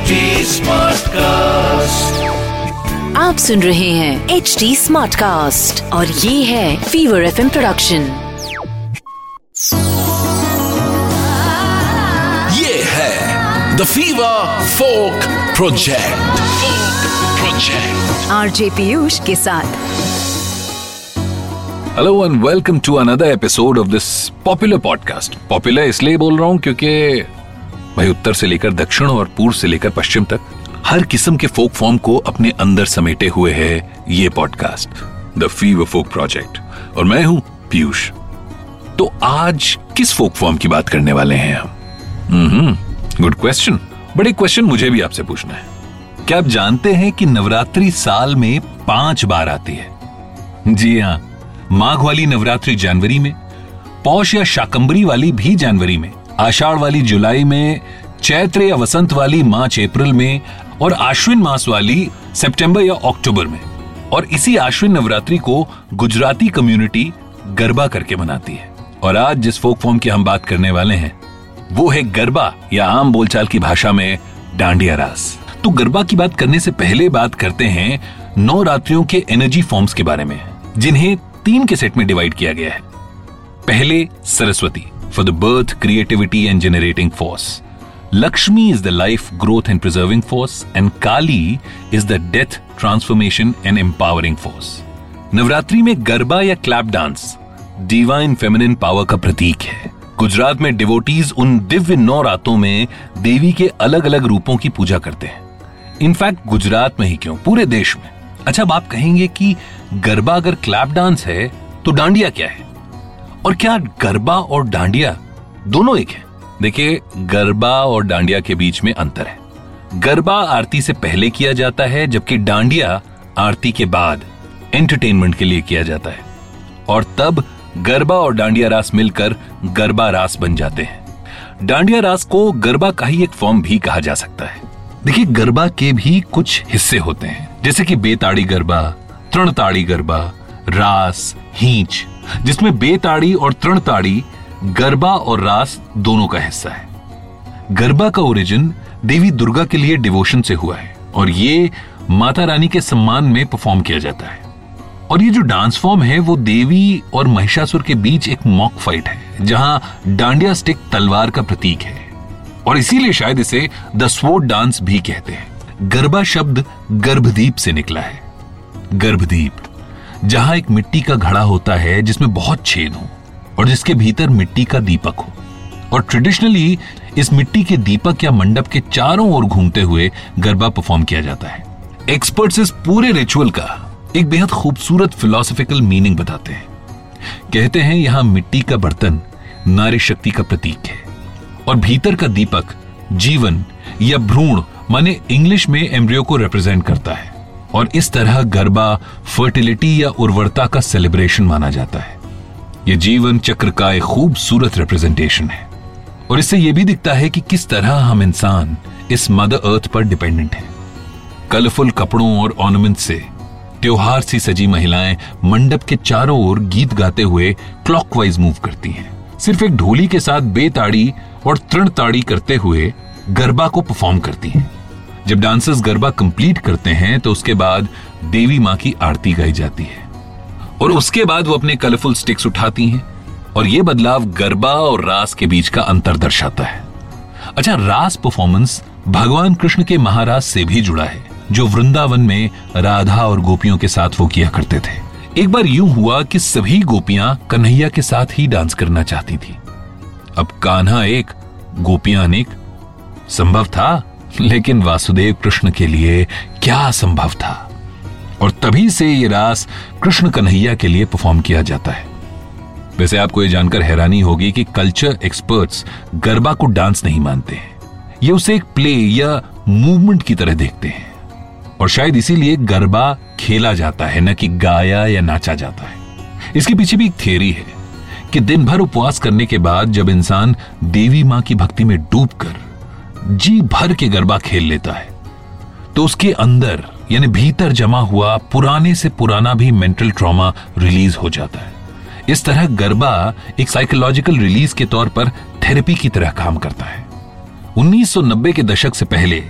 HD Smartcast. आप सुन रहे हैं एच डी स्मार्ट कास्ट और ये है फीवर एफ़ प्रोडक्शन ये है the Fever folk project project RJ Piyush के साथ। Hello and welcome to another episode of this popular podcast popular इसलिए बोल रहा हूँ क्योंकि भाई उत्तर से लेकर दक्षिण और पूर्व से लेकर पश्चिम तक हर किस्म के फोक फॉर्म को अपने अंदर समेटे हुए है ये podcast the Fever folk project और मैं हूँ पीयूष। तो आज किस फोक फॉर्म की बात करने वाले हैं हम? Good question. बड़े क्वेश्चन मुझे भी आपसे पूछना है। क्या आप जानते हैं कि नवरात्रि साल में पाँच बार आती है? जी हाँ माघ वाली नवरात्रि जनवरी में, पौष या शाकंबरी वाली भी जनवरी में। आषाढ़ वाली जुलाई में, चैत्र या वसंत वाली मार्च, अप्रैल में और आश्विन मास वाली सितंबर या अक्टूबर में। और इसी आश्विन नवरात्रि को गुजराती कम्युनिटी गरबा करके मनाती है। और आज जिस फोक फॉर्म की हम बात करने वाले हैं, वो है गरबा या आम बोलचाल की भाषा में डांडिया रास। तो गरबा की बात करने से पहले बात करते हैं नौ रात्रियों के एनर्जी फॉर्म्स के बारे में, जिन्हें तीन के सेट में डिवाइड किया गया है। पहले Saraswati. For the birth creativity and generating force Lakshmi is the life growth and preserving force and Kali is the death transformation and empowering force Navratri में गरबा या clap dance divine feminine power का प्रतीक है। गुजरात में devotees उन दिव्य नौ रातों में देवी के अलग अलग रूपों की पूजा करते हैं। इनफैक्ट गुजरात में ही क्यों? पूरे देश में। अच्छा अब आप कहेंगे कि गरबा अगर क्लैप डांस है तो डांडिया क्या है? और क्या गरबा और डांडिया दोनों एक है? देखिए, गरबा और डांडिया के बीच में अंतर है। गरबा आरती से पहले किया जाता है, जबकि डांडिया आरती के बाद एंटरटेनमेंट के लिए किया जाता है। और तब गरबा और डांडिया रास मिलकर गरबा रास बन जाते हैं। डांडिया रास को गरबा का ही एक फॉर्म भी कहा जा सकता है। देखिए, गरबा के भी कुछ हिस्से होते हैं, जैसे कि बेताड़ी गरबा, तृणताड़ी गरबा, रास, हींच जिसमें बेताड़ी और तृणताड़ी, गरबा और रास दोनों का हिस्सा है। गरबा का ओरिजिन देवी दुर्गा के लिए डिवोशन से हुआ है और ये माता रानी के सम्मान में परफॉर्म किया जाता है। और ये जो डांस फॉर्म है, वो देवी और महिषासुर के बीच एक मॉक फाइट है, जहाँ डांडिया स्टिक तलवार का प्रतीक है। और इसीलिए शायद इसे द स्वोर्ड डांस भी कहते हैं। गरबा शब्द गर्भदीप से निकला है। गर्भदीप। जहाँ एक मिट्टी का घड़ा होता है, जिसमें बहुत छेद हो, और जिसके भीतर मिट्टी का दीपक हो। और ट्रेडिशनली, इस मिट्टी के दीपक या मंडप के चारों ओर घूमते हुए गरबा परफॉर्म किया जाता है। एक्सपर्ट्स इस पूरे रिचुअल का एक बेहद खूबसूरत फिलोसफिकल मीनिंग बताते हैं। कहते हैं, यहाँ मिट्टी का बर्तन नारी शक्ति का प्रतीक है, और भीतर का दीपक जीवन या भ्रूण, माने इंग्लिश में एम्ब्रियो को रिप्रेजेंट करता है। और इस तरह गरबा फर्टिलिटी या उर्वरता का सेलिब्रेशन माना जाता है। यह जीवन चक्र का एक खूबसूरत रिप्रेजेंटेशन है। और इससे यह भी दिखता है कि किस तरह हम इंसान इस मदर अर्थ पर डिपेंडेंट हैं। कलरफुल कपड़ों और ऑर्नामेंट से, त्योहार सी सजी महिलाएँ मंडप के चारों ओर गीत गाते हुए क्लॉकवाइज मूव करती हैं। सिर्फ़ एक ढोली के साथ बेताड़ी और तृण ताड़ी करते हुए गरबा को परफॉर्म करती हैं। जब डांसर्स गरबा कंप्लीट करते हैं तो उसके बाद देवी माँ की आरती गाई जाती है। और उसके बाद वो अपने कलरफुल स्टिक्स उठाती हैं, और ये बदलाव गरबा और रास के बीच का अंतर दर्शाता है। अच्छा रास परफॉर्मेंस भगवान कृष्ण के महाराज से भी जुड़ा है, जो वृंदावन में राधा और गोपियों के साथ वो किया करते थे। एक बार यूँ हुआ कि सभी गोपियाँ कन्हैया के साथ ही डांस करना चाहती थी। अब कान्हा एक, गोपियाँ अनेक, संभव था लेकिन वासुदेव कृष्ण के लिए क्या संभव था? और तभी से ये रास कृष्ण कन्हैया के लिए परफॉर्म किया जाता है। वैसे आपको यह जानकर हैरानी होगी कि कल्चर एक्सपर्ट्स गरबा को डांस नहीं मानते हैं। ये उसे एक प्ले या मूवमेंट की तरह देखते हैं। और शायद इसीलिए गरबा खेला जाता है, न कि गाया या नाचा जाता है। इसके पीछे भी एक थियरी है कि दिन भर उपवास करने के बाद जब इंसान देवी माँ की भक्ति में डूबकर जी भर के गरबा खेल लेता है। तो उसके अंदर, यानी भीतर जमा हुआ पुराने से पुराना भी मेंटल ट्रॉमा रिलीज़ हो जाता है। इस तरह गरबा एक साइकोलॉजिकल रिलीज़ के तौर पर थेरेपी की तरह काम करता है। 1990 के दशक से पहले,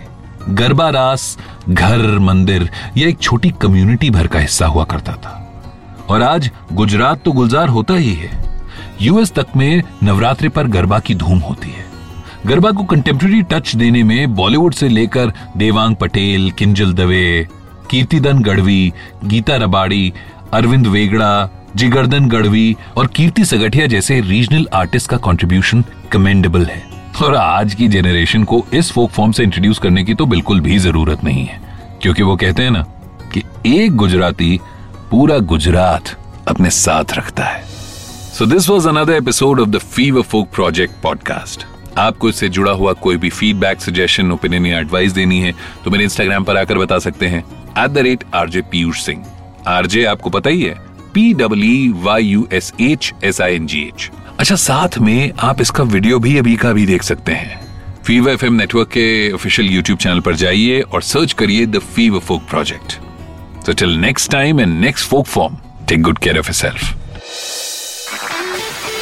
गरबा रास, घर, मंदिर या एक छोटी कम्युनिटी भर का हिस्सा हुआ करता था। और आज गुजरात तो गुलजार होता ही है। यूएस तक में नवरात्रि पर गरबा की धूम होती है। गरबा को कंटेम्प्रेरी टच देने में बॉलीवुड से लेकर देवांग पटेल, किंजल दवे, कीर्तिदन गढ़वी, गीता रबाड़ी, अरविंद वेगड़ा, जिगरदन गढ़वी और कीर्ति सगठिया जैसे रीजनल आर्टिस्ट का कंट्रीब्यूशन कमेंडेबल है। और आज की जेनरेशन को इस फोक फॉर्म से इंट्रोड्यूस करने की तो बिल्कुल भी ज़रूरत नहीं है, क्योंकि वो कहते हैं ना कि एक गुजराती पूरा गुजरात अपने साथ रखता है। So this was another episode of the Fever folk project podcast आपको इससे जुड़ा हुआ कोई भी फीडबैक सजेशन ओपिनियन या एडवाइस देनी है तो मेरे इंस्टाग्राम पर आकर बता सकते हैं। At the rate RJ Piyush Singh RJ आपको पता ही है? P W Y U S H S I N G H अच्छा साथ में आप इसका वीडियो भी अभी का भी देख सकते हैं। फीवर एफ़ नेटवर्क के ऑफिशियल यूट्यूब चैनल पर जाइए और सर्च करिए the Fever folk project so till next time and next folk form take good care of self